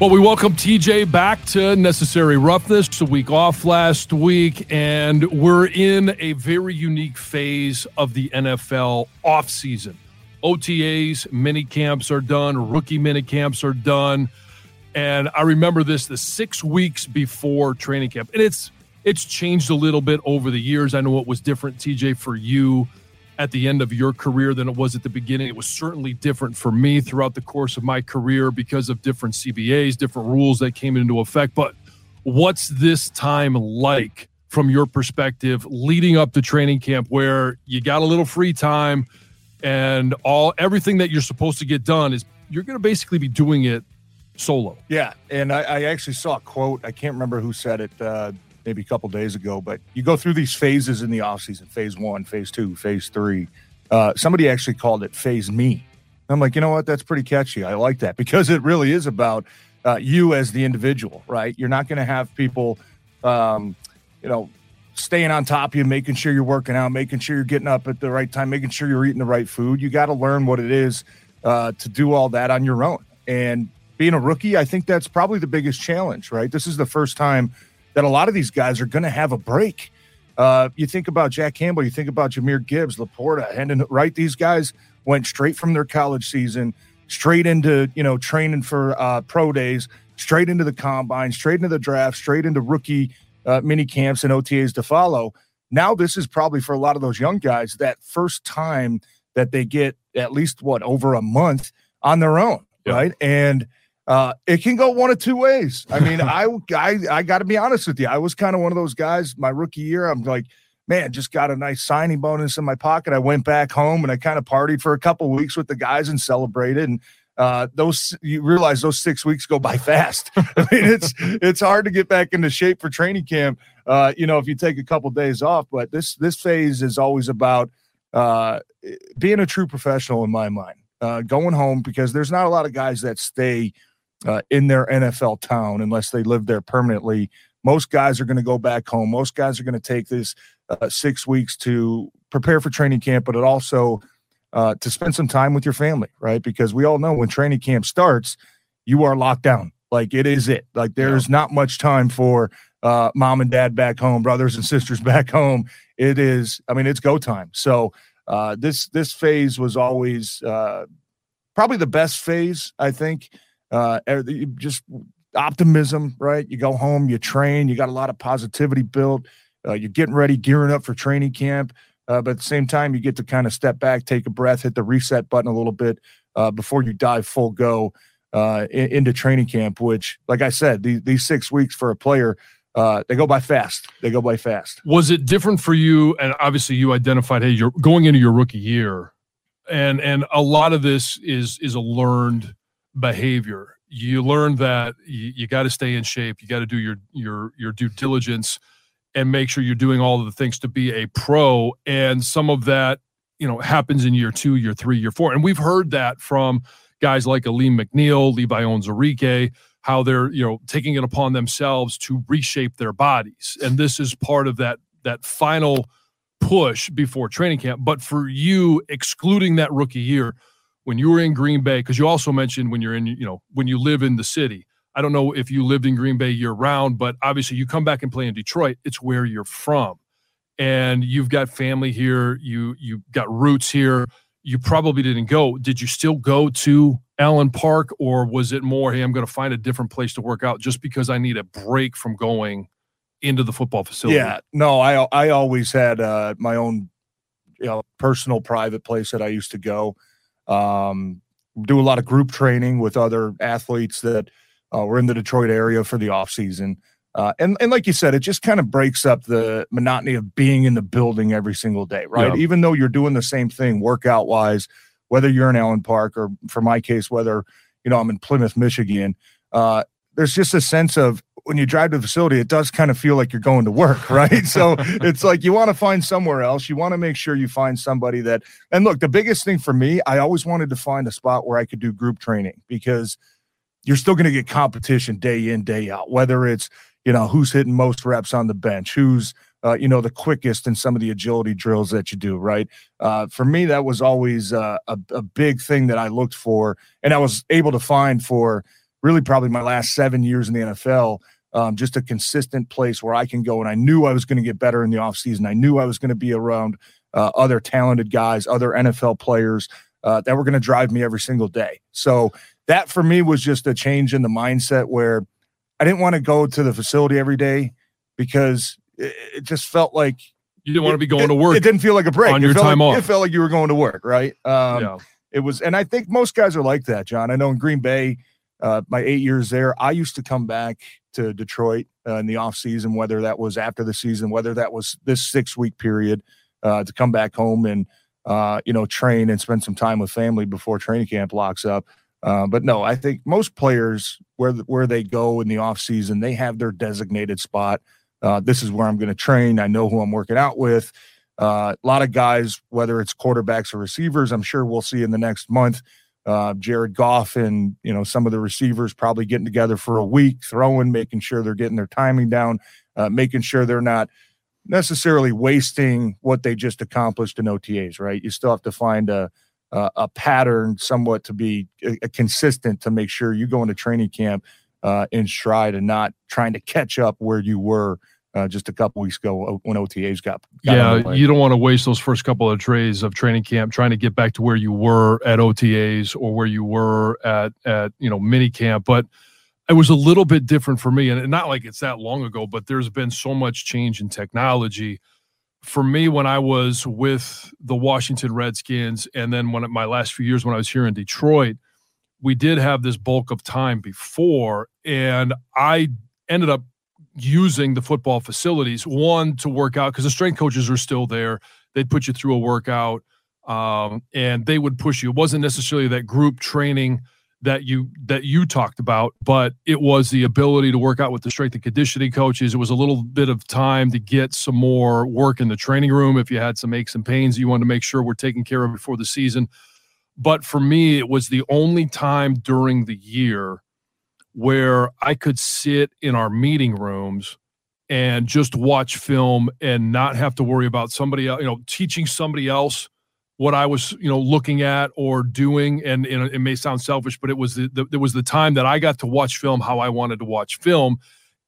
Well, we welcome TJ back to Necessary Roughness. A week off last week, and we're in a very unique phase of the NFL offseason. OTAs, mini camps are done, rookie mini camps are done. And I remember this the six weeks before training camp. And it's it's changed a little bit over the years. I know it was different, TJ, for you at the end of your career than it was at the beginning. It was certainly different for me throughout the course of my career because of different CBAs, different rules that came into effect. But what's this time like from your perspective leading up to training camp where you got a little free time and all everything that you're supposed to get done is you're going to basically be doing it solo. Yeah, and I, I, actually saw a quote. I can't remember who said it. Uh, maybe a couple days ago, but you go through these phases in the offseason phase one, phase two, phase three. Uh, somebody actually called it phase me. I'm like, you know what? That's pretty catchy. I like that because it really is about uh, you as the individual, right? You're not going to have people, um, you know, staying on top of you, making sure you're working out, making sure you're getting up at the right time, making sure you're eating the right food. You got to learn what it is uh, to do all that on your own. And being a rookie, I think that's probably the biggest challenge, right? This is the first time that a lot of these guys are going to have a break. Uh, you think about Jack Campbell, you think about Jahmyr Gibbs, Laporta, and right, these guys went straight from their college season, straight into you know training for uh, pro days, straight into the combine, straight into the draft, straight into rookie uh, mini camps and OTAs to follow. Now, this is probably for a lot of those young guys that first time that they get at least what over a month on their own, yeah. right? And uh, it can go one of two ways. I mean, I I, I got to be honest with you. I was kind of one of those guys. My rookie year, I'm like, man, just got a nice signing bonus in my pocket. I went back home and I kind of partied for a couple weeks with the guys and celebrated. And uh, those you realize those six weeks go by fast. I mean, it's it's hard to get back into shape for training camp. Uh, you know, if you take a couple days off. But this this phase is always about uh, being a true professional in my mind. Uh, going home because there's not a lot of guys that stay uh, in their NFL town unless they live there permanently. Most guys are going to go back home. Most guys are going to take this uh, six weeks to prepare for training camp, but it also uh, to spend some time with your family, right? Because we all know when training camp starts, you are locked down. Like it is it. Like there's yeah. not much time for uh, mom and dad back home, brothers and sisters back home. It is. I mean, it's go time. So uh, this this phase was always uh, probably the best phase, I think uh, just optimism, right? You go home, you train, you got a lot of positivity built. Uh, you're getting ready, gearing up for training camp. Uh, but at the same time, you get to kind of step back, take a breath, hit the reset button a little bit uh, before you dive full go uh, in, into training camp. Which, like I said, these, these six weeks for a player, uh, they go by fast. They go by fast. Was it different for you? And obviously, you identified, hey, you're going into your rookie year, and and a lot of this is is a learned behavior. You learn that you, you got to stay in shape. You got to do your your your due diligence and make sure you're doing all of the things to be a pro. And some of that, you know happens in year two, year three, year four, and we've heard that from guys like Alim McNeil, Levi Onwuzurike, how they're you know taking it upon themselves to reshape their bodies, and this is part of that that final push before training camp. But for you, excluding that rookie year, when you were in Green Bay, because you also mentioned when you're in you know when you live in the city. I don't know if you lived in Green Bay year round, but obviously you come back and play in Detroit. It's where you're from and you've got family here, you you got roots here. You probably didn't go. Did you still go to Allen Park, or was it more, hey, I'm going to find a different place to work out just because I need a break from going into the football facility? Yeah, no, I I always had uh, my own, you know, personal private place that I used to go. Um, do a lot of group training with other athletes that uh, were in the Detroit area for the off season. Uh, and and like you said, it just kind of breaks up the monotony of being in the building every single day, right? Yeah. Even though you're doing the same thing workout wise, whether you're in Allen Park or, for my case, whether you know I'm in Plymouth, Michigan. Uh, there's just a sense of when you drive to the facility, it does kind of feel like you're going to work, right? so it's like you want to find somewhere else. You want to make sure you find somebody that. And look, the biggest thing for me, I always wanted to find a spot where I could do group training because you're still going to get competition day in day out whether it's you know, who's hitting most reps on the bench, who's, uh, you know, the quickest in some of the agility drills that you do, right? Uh, for me, that was always uh, a, a big thing that I looked for, and I was able to find for really probably my last seven years in the NFL. Um, just a consistent place where I can go. And I knew I was going to get better in the offseason. I knew I was going to be around uh, other talented guys, other NFL players uh, that were going to drive me every single day. So that for me was just a change in the mindset where I didn't want to go to the facility every day because it, it just felt like you didn't want to be going it, to work. It didn't feel like a break on your time like, off. It felt like you were going to work, right? Um, yeah. It was, and I think most guys are like that, John. I know in Green Bay, uh, my eight years there, I used to come back to Detroit uh, in the off season, whether that was after the season, whether that was this six week period, uh, to come back home and uh, you know train and spend some time with family before training camp locks up. Uh, but no, I think most players where where they go in the off season, they have their designated spot. Uh, this is where I'm going to train. I know who I'm working out with. A lot of guys, whether it's quarterbacks or receivers, I'm sure we'll see in the next month. Uh, Jared Goff and you know some of the receivers probably getting together for a week, throwing, making sure they're getting their timing down, uh, making sure they're not necessarily wasting what they just accomplished in OTAs. Right? You still have to find a uh, a pattern somewhat to be a, a consistent to make sure you go into training camp uh, in stride and not trying to catch up where you were uh, just a couple weeks ago when OTAs got. got yeah, you don't want to waste those first couple of days of training camp trying to get back to where you were at OTAs or where you were at at you know mini camp, but. It was a little bit different for me, and not like it's that long ago, but there's been so much change in technology for me when I was with the Washington Redskins, and then when my last few years when I was here in Detroit, we did have this bulk of time before, and I ended up using the football facilities one to work out because the strength coaches are still there. They'd put you through a workout, um, and they would push you. It wasn't necessarily that group training that you that you talked about, but it was the ability to work out with the strength and conditioning coaches. It was a little bit of time to get some more work in the training room if you had some aches and pains you wanted to make sure we're taken care of before the season. But for me, it was the only time during the year where I could sit in our meeting rooms and just watch film and not have to worry about somebody else, you know, teaching somebody else what I was, you know, looking at or doing. And, and it may sound selfish, but it was the, the, it was the time that I got to watch film how I wanted to watch film.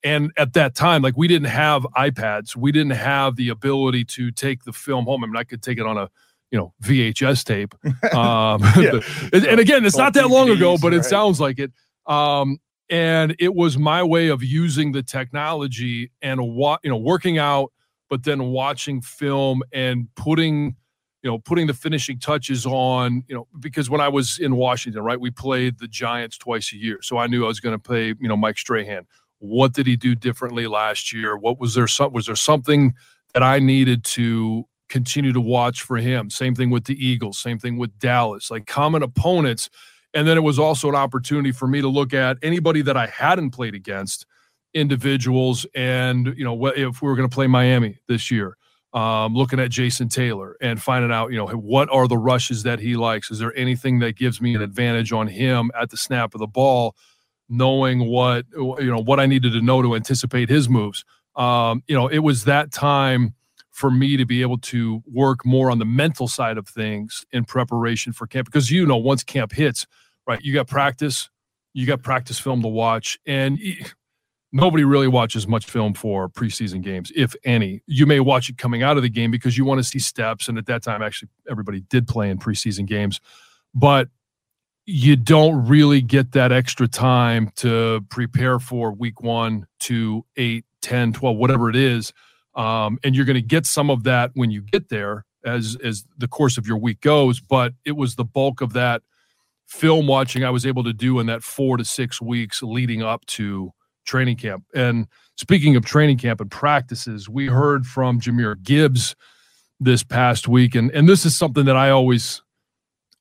And at that time, like we didn't have iPads, we didn't have the ability to take the film home. I mean, I could take it on a you know VHS tape. Um, and, and, again, it's not that long ago, but it sounds like it. Um, and it was my way of using the technology and you know working out, but then watching film and putting you know, putting the finishing touches on, you know, because when I was in Washington, right, we played the Giants twice a year. So I knew I was going to play, you know, Mike Strahan. What did he do differently last year? What was there some was there something that I needed to continue to watch for him? Same thing with the Eagles, same thing with Dallas, like common opponents. And then it was also an opportunity for me to look at anybody that I hadn't played against, individuals, and you know, if we were going to play Miami this year um, looking at Jason Taylor and finding out, you know, what are the rushes that he likes? Is there anything that gives me an advantage on him at the snap of the ball? Knowing what you know, what I needed to know to anticipate his moves. Um, you know, it was that time for me to be able to work more on the mental side of things in preparation for camp because you know once camp hits, right, you got practice, you got practice film to watch, and nobody really watches much film for preseason games, if any. You may watch it coming out of the game because you want to see steps. And at that time, actually, everybody did play in preseason games. But you don't really get that extra time to prepare for week one to eight, 10, 12, whatever it is. Um, and you're going to get some of that when you get there as as the course of your week goes. But it was the bulk of that film watching I was able to do in that four to six weeks leading up to training camp. And speaking of training camp and practices, we heard from Jahmyr Gibbs this past week, and and this is something that I always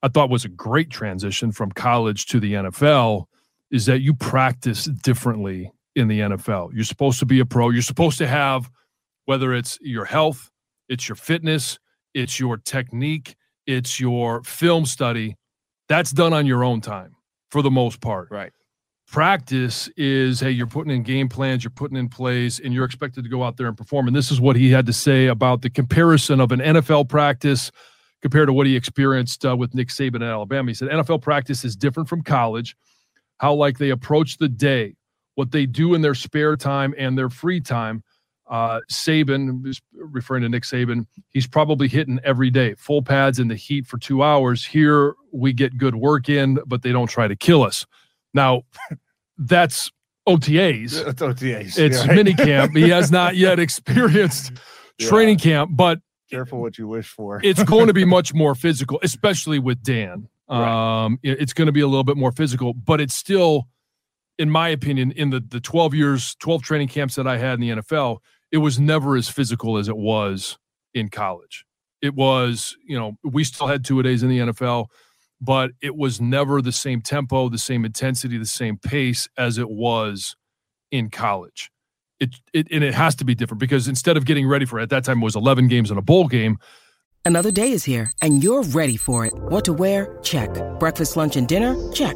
I thought was a great transition from college to the NFL is that you practice differently in the NFL. You're supposed to be a pro. You're supposed to have whether it's your health, it's your fitness, it's your technique, it's your film study. That's done on your own time for the most part. Right practice is hey you're putting in game plans you're putting in plays and you're expected to go out there and perform and this is what he had to say about the comparison of an nfl practice compared to what he experienced uh, with nick saban in alabama he said nfl practice is different from college how like they approach the day what they do in their spare time and their free time uh, Saban, referring to Nick Saban, he's probably hitting every day, full pads in the heat for two hours. Here we get good work in, but they don't try to kill us. Now, that's OTAs. It's OTAs. It's right? mini camp. He has not yet experienced yeah. training camp, but careful what you wish for. it's going to be much more physical, especially with Dan. Right. Um, it's going to be a little bit more physical, but it's still, in my opinion, in the the 12 years, 12 training camps that I had in the NFL, it was never as physical as it was in college. It was, you know, we still had two days in the NFL but it was never the same tempo, the same intensity, the same pace as it was in college. It, it and it has to be different because instead of getting ready for it at that time it was 11 games in a bowl game. Another day is here and you're ready for it. What to wear? Check. Breakfast, lunch and dinner? Check.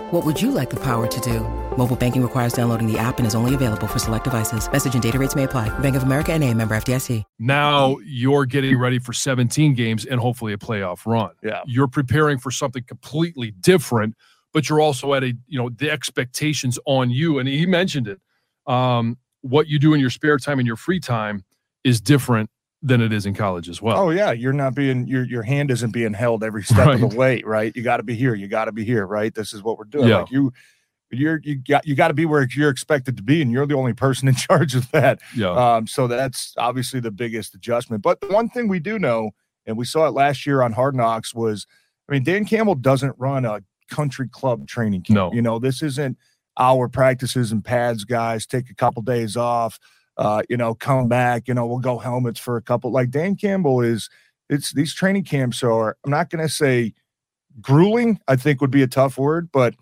What would you like the power to do? Mobile banking requires downloading the app and is only available for select devices. Message and data rates may apply. Bank of America and a member FDIC. Now you're getting ready for 17 games and hopefully a playoff run. Yeah. You're preparing for something completely different, but you're also at a, you know, the expectations on you. And he mentioned it. Um, what you do in your spare time and your free time is different than it is in college as well. Oh yeah, you're not being your your hand isn't being held every step right. of the way, right? You got to be here, you got to be here, right? This is what we're doing. Yeah. Like you you're you got you got to be where you're expected to be and you're the only person in charge of that. Yeah. Um so that's obviously the biggest adjustment. But the one thing we do know and we saw it last year on Hard Knocks was I mean Dan Campbell doesn't run a country club training camp. No. You know, this isn't our practices and pads guys take a couple days off uh, you know, come back, you know, we'll go helmets for a couple. Like Dan Campbell is, it's these training camps are, I'm not going to say grueling, I think would be a tough word, but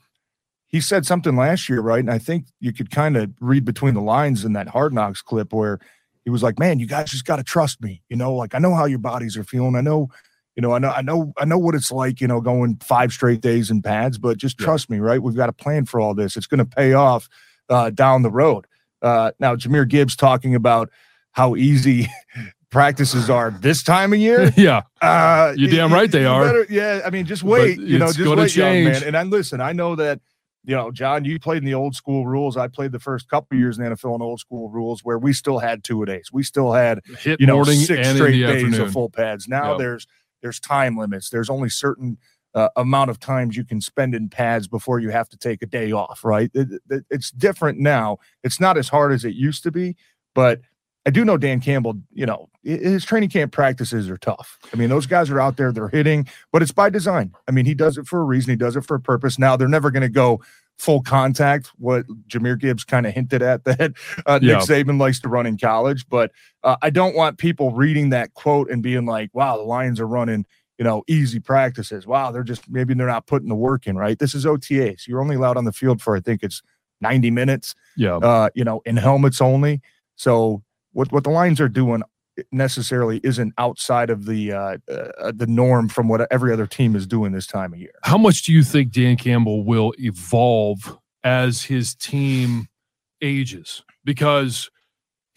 he said something last year, right? And I think you could kind of read between the lines in that Hard Knocks clip where he was like, "Man, you guys just got to trust me. You know, like I know how your bodies are feeling. I know, you know, I know, I know, I know what it's like. You know, going five straight days in pads, but just trust yeah. me, right? We've got a plan for all this. It's going to pay off uh, down the road." Uh, now, Jahmyr Gibbs talking about how easy practices are this time of year. yeah, uh, you're damn right they are. Better, yeah, I mean, just wait. But you know, just wait, young man. And I listen. I know that you know, John, you played in the old school rules. I played the first couple years in the NFL in old school rules where we still had two a days. We still had Hit you know six straight days afternoon. of full pads. Now yep. there's there's time limits. There's only certain uh, amount of times you can spend in pads before you have to take a day off, right? It, it, it's different now. It's not as hard as it used to be, but I do know Dan Campbell, you know, his training camp practices are tough. I mean, those guys are out there, they're hitting, but it's by design. I mean, he does it for a reason, he does it for a purpose. Now, they're never going to go full contact, what Jahmyr Gibbs kind of hinted at that uh, Nick Yeah. Saban likes to run in college. But uh, I don't want people reading that quote and being like, wow, the Lions are running, you know, easy practices. Wow, they're just maybe they're not putting the work in, right? This is OTAs. You're only allowed on the field for, I think it's 90 minutes, Yeah. uh, you know, in helmets only. So what, what the Lions are doing necessarily isn't outside of the uh, uh, the norm from what every other team is doing this time of year. How much do you think Dan Campbell will evolve as his team ages? Because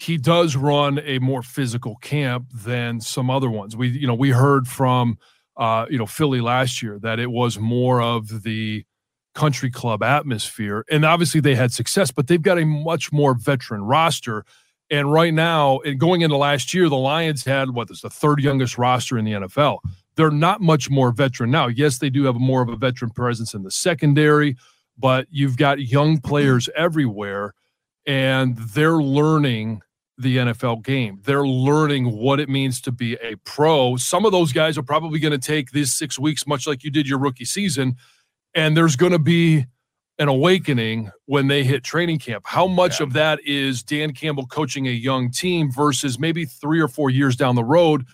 he does run a more physical camp than some other ones. We, you know, we heard from, uh, you know, Philly last year that it was more of the country club atmosphere, and obviously they had success, but they've got a much more veteran roster. And right now, and going into last year, the Lions had what is the third youngest roster in the NFL they're not much more veteran now. Yes, they do have more of a veteran presence in the secondary, but you've got young players everywhere and they're learning the NFL game. They're learning what it means to be a pro. Some of those guys are probably going to take these 6 weeks much like you did your rookie season and there's going to be an awakening when they hit training camp. How much of that is Dan Campbell coaching a young team versus maybe 3 or 4 years down the road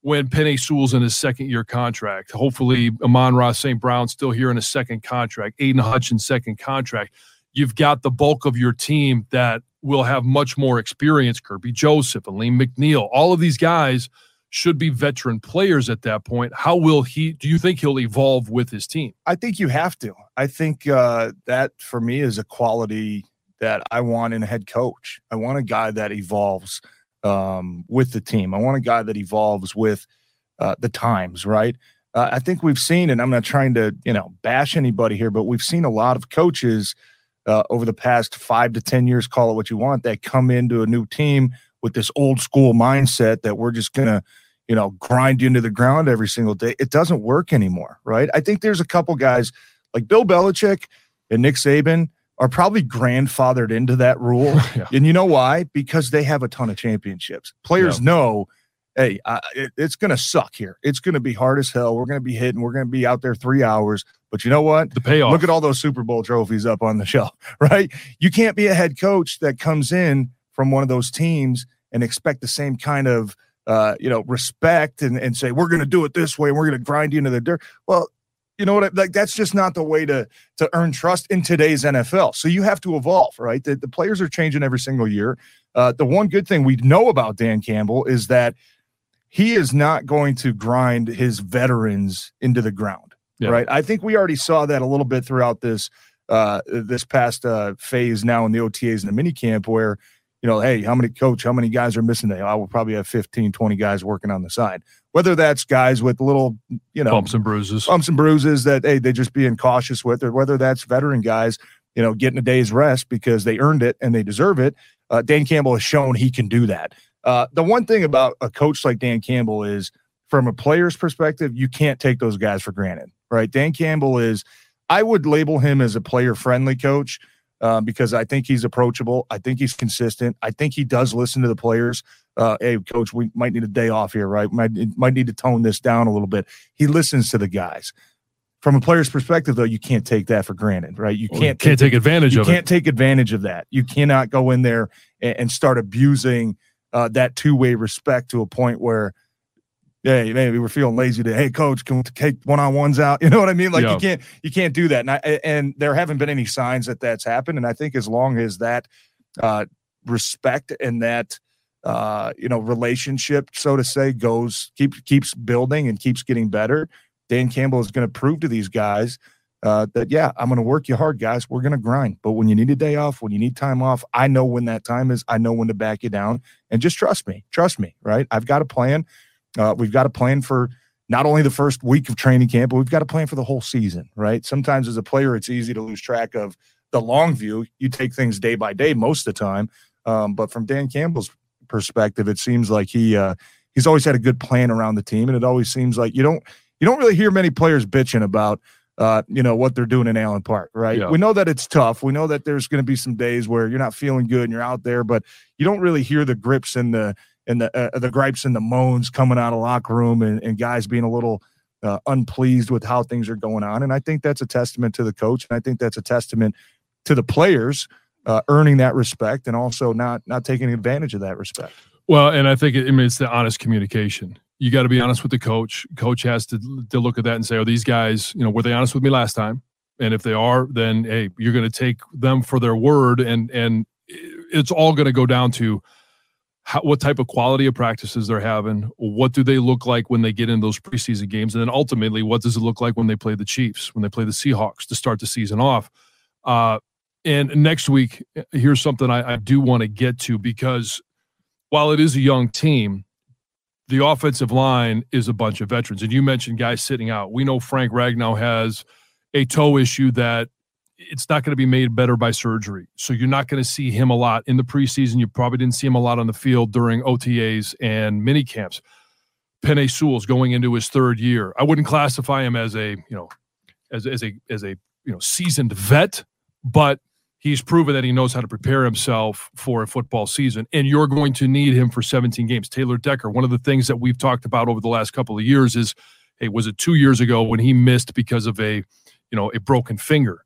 when Penei Sewell's in his second year contract. Hopefully, Amon-Ra St. Brown still here in his second contract, Aidan Hutchins' second contract. You've got the bulk of your team that will have much more experience. Kerby Joseph Alim McNeil, all of these guys should be veteran players at that point. How will he, do you think he'll evolve with his team? I think you have to. I think uh, that for me is a quality that I want in a head coach. I want a guy that evolves um, with the team. I want a guy that evolves with uh, the times, right? Uh, I think we've seen, and I'm not trying to, you know, bash anybody here, but we've seen a lot of coaches uh, over the past five to 10 years, call it what you want, that come into a new team with this old school mindset that we're just going to, you know, grind you into the ground every single day. It doesn't work anymore, right? I think there's a couple guys like Bill Belichick and Nick Saban are probably grandfathered into that rule. Yeah. And you know why? Because they have a ton of championships. Players know, hey, I, it, it's going to suck here. It's going to be hard as hell. We're going to be hitting. We're going to be out there three hours. But you know what? The payoff. Look at all those Super Bowl trophies up on the shelf, right? You can't be a head coach that comes in from one of those teams and expect the same kind of uh, you know respect and, and say we're going to do it this way and we're going to grind you into the dirt. Well, you know what? I- Like that's just not the way to to earn trust in today's NFL. So you have to evolve, right? The, the players are changing every single year. Uh, the one good thing we know about Dan Campbell is that he is not going to grind his veterans into the ground, Yeah. right? I think we already saw that a little bit throughout this uh, this past uh, phase now in the OTAs and the mini camp where you know, hey, how many coach, how many guys are missing today? I will probably have 15, 20 guys working on the side. Whether that's guys with little, you know, bumps and bruises. bumps and bruises that hey they just being cautious with, or whether that's veteran guys, you know, getting a day's rest because they earned it and they deserve it. Uh, Dan Campbell has shown he can do that. Uh, the one thing about a coach like Dan Campbell is, from a player's perspective, you can't take those guys for granted, right? Dan Campbell is, I would label him as a player friendly coach. Uh, because I think he's approachable. I think he's consistent. I think he does listen to the players. Uh, hey, coach, we might need a day off here, right? Might might need to tone this down a little bit. He listens to the guys. From a player's perspective, though, you can't take that for granted, right? You can't can't take advantage you of can't it. take advantage of that. You cannot go in there and, and start abusing uh, that two way respect to a point where, hey, maybe we're feeling lazy to, hey, coach, can we take one on ones out? You know what I mean? Like Yeah. you can't you can't do that. And I, and there haven't been any signs that that's happened. And I think as long as that uh, respect and that uh, you know relationship, so to say, goes keeps keeps building and keeps getting better, Dan Campbell is going to prove to these guys uh, that yeah, I'm going to work you hard, guys. We're going to grind. But when you need a day off, when you need time off, I know when that time is. I know when to back you down, and just trust me. Trust me, right? I've got a plan. Uh, we've got a plan for not only the first week of training camp, but we've got a plan for the whole season, right? Sometimes as a player, it's easy to lose track of the long view. You take things day by day most of the time. Um, but from Dan Campbell's perspective, it seems like he uh, he's always had a good plan around the team, and it always seems like you don't you don't really hear many players bitching about uh, you know what they're doing in Allen Park, right? Yeah. We know that it's tough. We know that there's going to be some days where you're not feeling good and you're out there, but you don't really hear the grips and the and the uh, the gripes and the moans coming out of locker room and, and guys being a little uh, unpleased with how things are going on. And I think that's a testament to the coach, and I think that's a testament to the players, uh, earning that respect, and also not not taking advantage of that respect. Well, and I think it, I mean, it's the honest communication. You got to be honest with the coach. Coach has to to look at that and say, "Are these guys? You know, were they honest with me last time? And if they are, then hey, you're going to take them for their word, and and it's all going to go down to." How, what type of quality of practices they're having, what do they look like when they get in those preseason games, and then ultimately, what does it look like when they play the Chiefs, when they play the Seahawks to start the season off? Uh, and next week, here's something I, I do want to get to because while it is a young team, the offensive line is a bunch of veterans. And you mentioned guys sitting out. We know Frank Ragnow has a toe issue that it's not going to be made better by surgery. So you're not going to see him a lot in the preseason. You probably didn't see him a lot on the field during OTAs and mini camps. Penei Sewell's going into his third year. I wouldn't classify him as a, you know, as, as a as a you know seasoned vet, but he's proven that he knows how to prepare himself for a football season. And you're going to need him for 17 games. Taylor Decker, one of the things that we've talked about over the last couple of years is, hey, was it two years ago when he missed because of a, you know, a broken finger?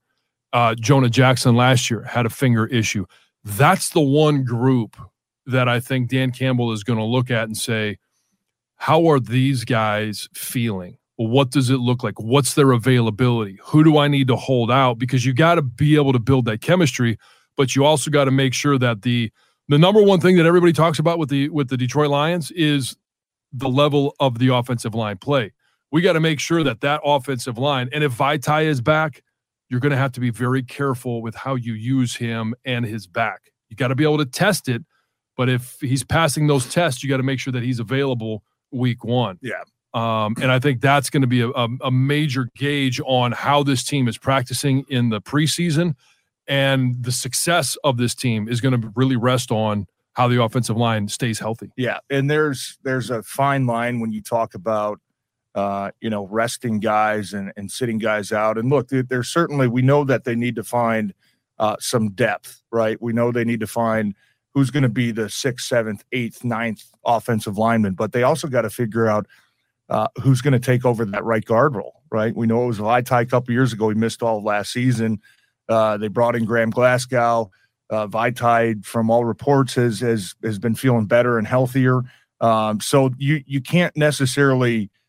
uh, Jonah Jackson last year had a finger issue. That's the one group that I think Dan Campbell is going to look at and say, how are these guys feeling? What does it look like? What's their availability? Who do I need to hold out? Because you got to be able to build that chemistry, but you also got to make sure that the the number one thing that everybody talks about with the with the Detroit Lions is the level of the offensive line play. We got to make sure that that offensive line, and if Vaitai is back, you're going to have to be very careful with how you use him and his back. You got to be able to test it, but if he's passing those tests, you got to make sure that he's available week one. Yeah. Um, and I think that's going to be a, a, major gauge on how this team is practicing in the preseason. And the success of this team is going to really rest on how the offensive line stays healthy. Yeah. And there's there's a fine line when you talk about uh, you know, resting guys and, and sitting guys out. And look, there's certainly, we know that they need to find uh, some depth, right? We know they need to find who's going to be the sixth, seventh, eighth, ninth offensive lineman, but they also got to figure out uh, who's going to take over that right guard role, right? We know it was Vaitai a couple years ago. He missed all last season. Uh, they brought in Graham Glasgow. Uh, Vaitai, from all reports, has, has, has been feeling better and healthier. Um, so you, you can't necessarily –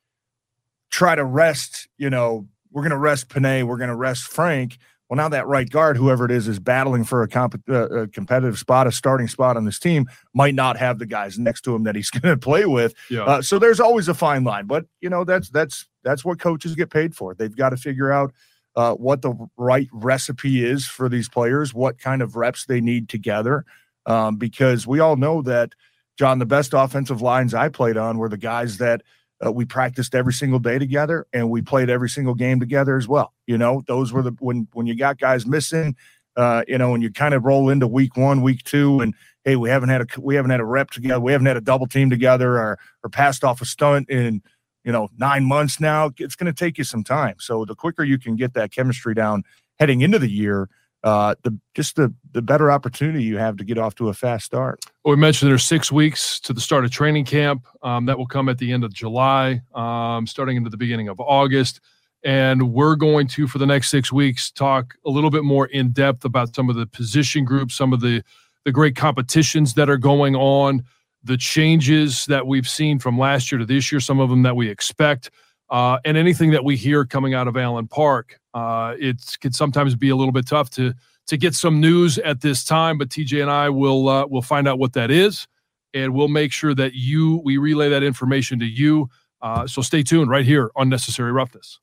try to rest, you know, we're going to rest Penei, we're going to rest Frank. Well, now that right guard, whoever it is, is battling for a, comp- uh, a competitive spot, a starting spot on this team, might not have the guys next to him that he's going to play with. Yeah. Uh, so there's always a fine line, but you know that's that's that's what coaches get paid for. They've got to figure out uh, what the right recipe is for these players, what kind of reps they need together, um, because we all know that John, the best offensive lines I played on were the guys that uh, we practiced every single day together and we played every single game together as well. You know, those were the when when you got guys missing, uh, you know, and you kind of roll into week one, week two, and hey, we haven't had a we haven't had a rep together, we haven't had a double team together, or or passed off a stunt in you know nine months now. It's going to take you some time. So the quicker you can get that chemistry down heading into the year, uh, the just the the better opportunity you have to get off to a fast start. Well, we mentioned there's six weeks to the start of training camp. Um, that will come at the end of July, um, starting into the beginning of August. And we're going to, for the next six weeks, talk a little bit more in depth about some of the position groups, some of the the great competitions that are going on, the changes that we've seen from last year to this year, some of them that we expect, uh, and anything that we hear coming out of Allen Park. Uh, it could sometimes be a little bit tough to to get some news at this time, but TJ and I will uh, will find out what that is, and we'll make sure that you we relay that information to you. Uh, so stay tuned right here on Necessary Roughness.